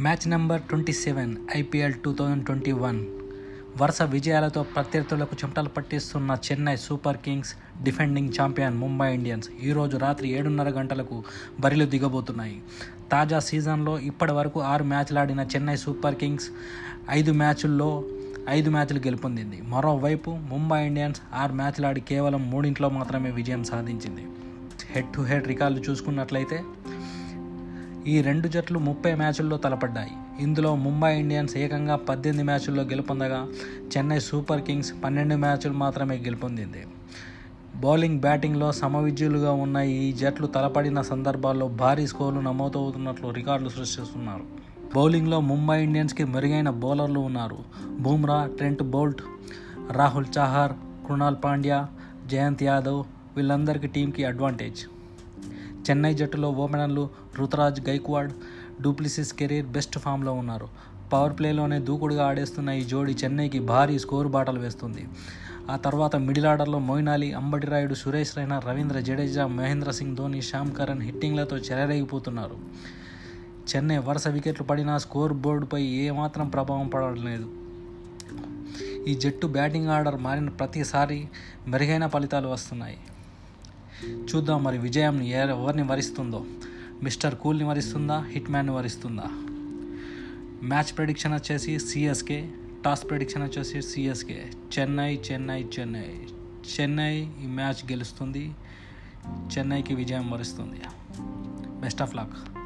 Match number twenty seven IPL two thousand twenty one. వరుస విజయాలతో ప్రత్యర్థులకు చెమటలు పట్టిస్తున్న Chennai Super Kings defending champion Mumbai Indians ఈరోజు రాత్రి ఏడున్నర గంటలకు బరిలు దిగబోతున్నాయి. తాజా సీజన్లో ఇప్పటి వరకు ఆరు మ్యాచ్లు ఆడిన చెన్నై సూపర్ కింగ్స్ ఐదు మ్యాచుల్లో ఐదు మ్యాచ్లు గెలుపొందింది. మరోవైపు ముంబై ఇండియన్స్ ఆరు మ్యాచ్లు ఆడి కేవలం మూడింట్లో మాత్రమే విజయం సాధించింది. హెడ్ టు హెడ్ రికార్డులు చూసుకున్నట్లయితే ఈ రెండు జట్లు ముప్పై మ్యాచుల్లో తలపడ్డాయి. ఇందులో ముంబై ఇండియన్స్ ఏకంగా పద్దెనిమిది మ్యాచుల్లో గెలుపొందగా చెన్నై సూపర్ కింగ్స్ పన్నెండు మ్యాచులు మాత్రమే గెలుపొందింది. బౌలింగ్ బ్యాటింగ్లో సమవిజ్యులుగా ఉన్న ఈ జట్లు తలపడిన సందర్భాల్లో భారీ స్కోర్లు నమోదవుతున్నట్లు రికార్డులు సృష్టిస్తున్నారు. బౌలింగ్లో ముంబై ఇండియన్స్కి మెరుగైన బౌలర్లు ఉన్నారు. బూమ్రా ట్రెంట్ బోల్ట్ రాహుల్ చాహర్ కృణాల్ పాండ్యా జయంత్ యాదవ్ వీళ్ళందరికీ టీంకి అడ్వాంటేజ్. చెన్నై జట్టులో ఓపెనర్లు Ruturaj Gaikwad du Plessis career best ఫామ్లో ఉన్నారు. పవర్ ప్లేలోనే దూకుడుగా ఆడేస్తున్న ఈ జోడి చెన్నైకి భారీ స్కోరు బాటలు వేస్తుంది. ఆ తర్వాత మిడిల్ ఆర్డర్లో మొయినాలి అంబటి రాయుడు సురేష్ రైనా రవీంద్ర జడేజా మహేంద్ర సింగ్ ధోని శ్యామ్ కరణ్ హిట్టింగ్లతో చెలరేగిపోతున్నారు. చెన్నై వరుస వికెట్లు పడినా స్కోర్ బోర్డుపై ఏమాత్రం ప్రభావం పడలేదు. ఈ జట్టు బ్యాటింగ్ ఆర్డర్ మారిన ప్రతిసారి మెరుగైన ఫలితాలు వస్తున్నాయి. చూద్దాం మరి విజయం ఎవరిని వరిస్తుందో. మిస్టర్ కూల్ని వరిస్తుందా? హిట్ మ్యాన్ని వరిస్తుందా? మ్యాచ్ ప్రెడిక్షన్ వచ్చేసి సిఎస్కే టాస్ ప్రెడిక్షన్ వచ్చేసి సిఎస్కే. చెన్నై చెన్నై చెన్నై. చెన్నై ఈ మ్యాచ్ గెలుస్తుంది. చెన్నైకి విజయం వరిస్తుంది. Best of luck.